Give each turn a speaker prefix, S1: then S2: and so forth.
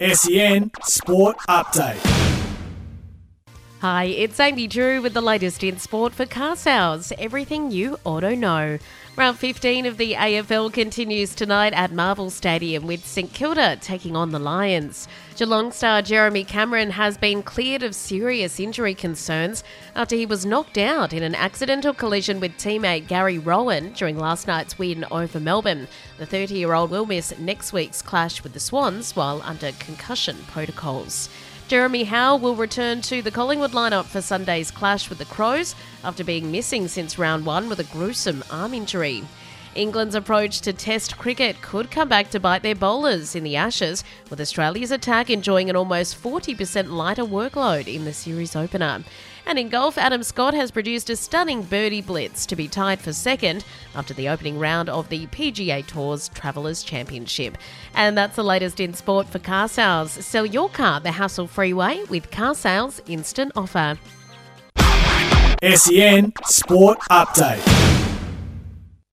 S1: SEN Sport Update.
S2: Hi, it's Amy Drew with the latest in sport for car sales. Everything you ought to know. Round 15 of the AFL continues tonight at Marvel Stadium with St Kilda taking on the Lions. Geelong star Jeremy Cameron has been cleared of serious injury concerns after he was knocked out in an accidental collision with teammate Gary Rohan during last night's win over Melbourne. The 30 year old will miss next week's clash with the Swans while under concussion protocols. Jeremy Howe will return to the Collingwood lineup for Sunday's clash with the Crows after being missing since round one with a gruesome arm injury. England's approach to Test cricket could come back to bite their bowlers in the Ashes, with Australia's attack enjoying an almost 40% lighter workload in the series opener. And in golf, Adam Scott has produced a stunning birdie blitz to be tied for second after the opening round of the PGA Tour's Travelers Championship. And that's the latest in sport for car sales. Sell your car the hassle free way with Car Sales Instant Offer.
S1: SEN Sport Update.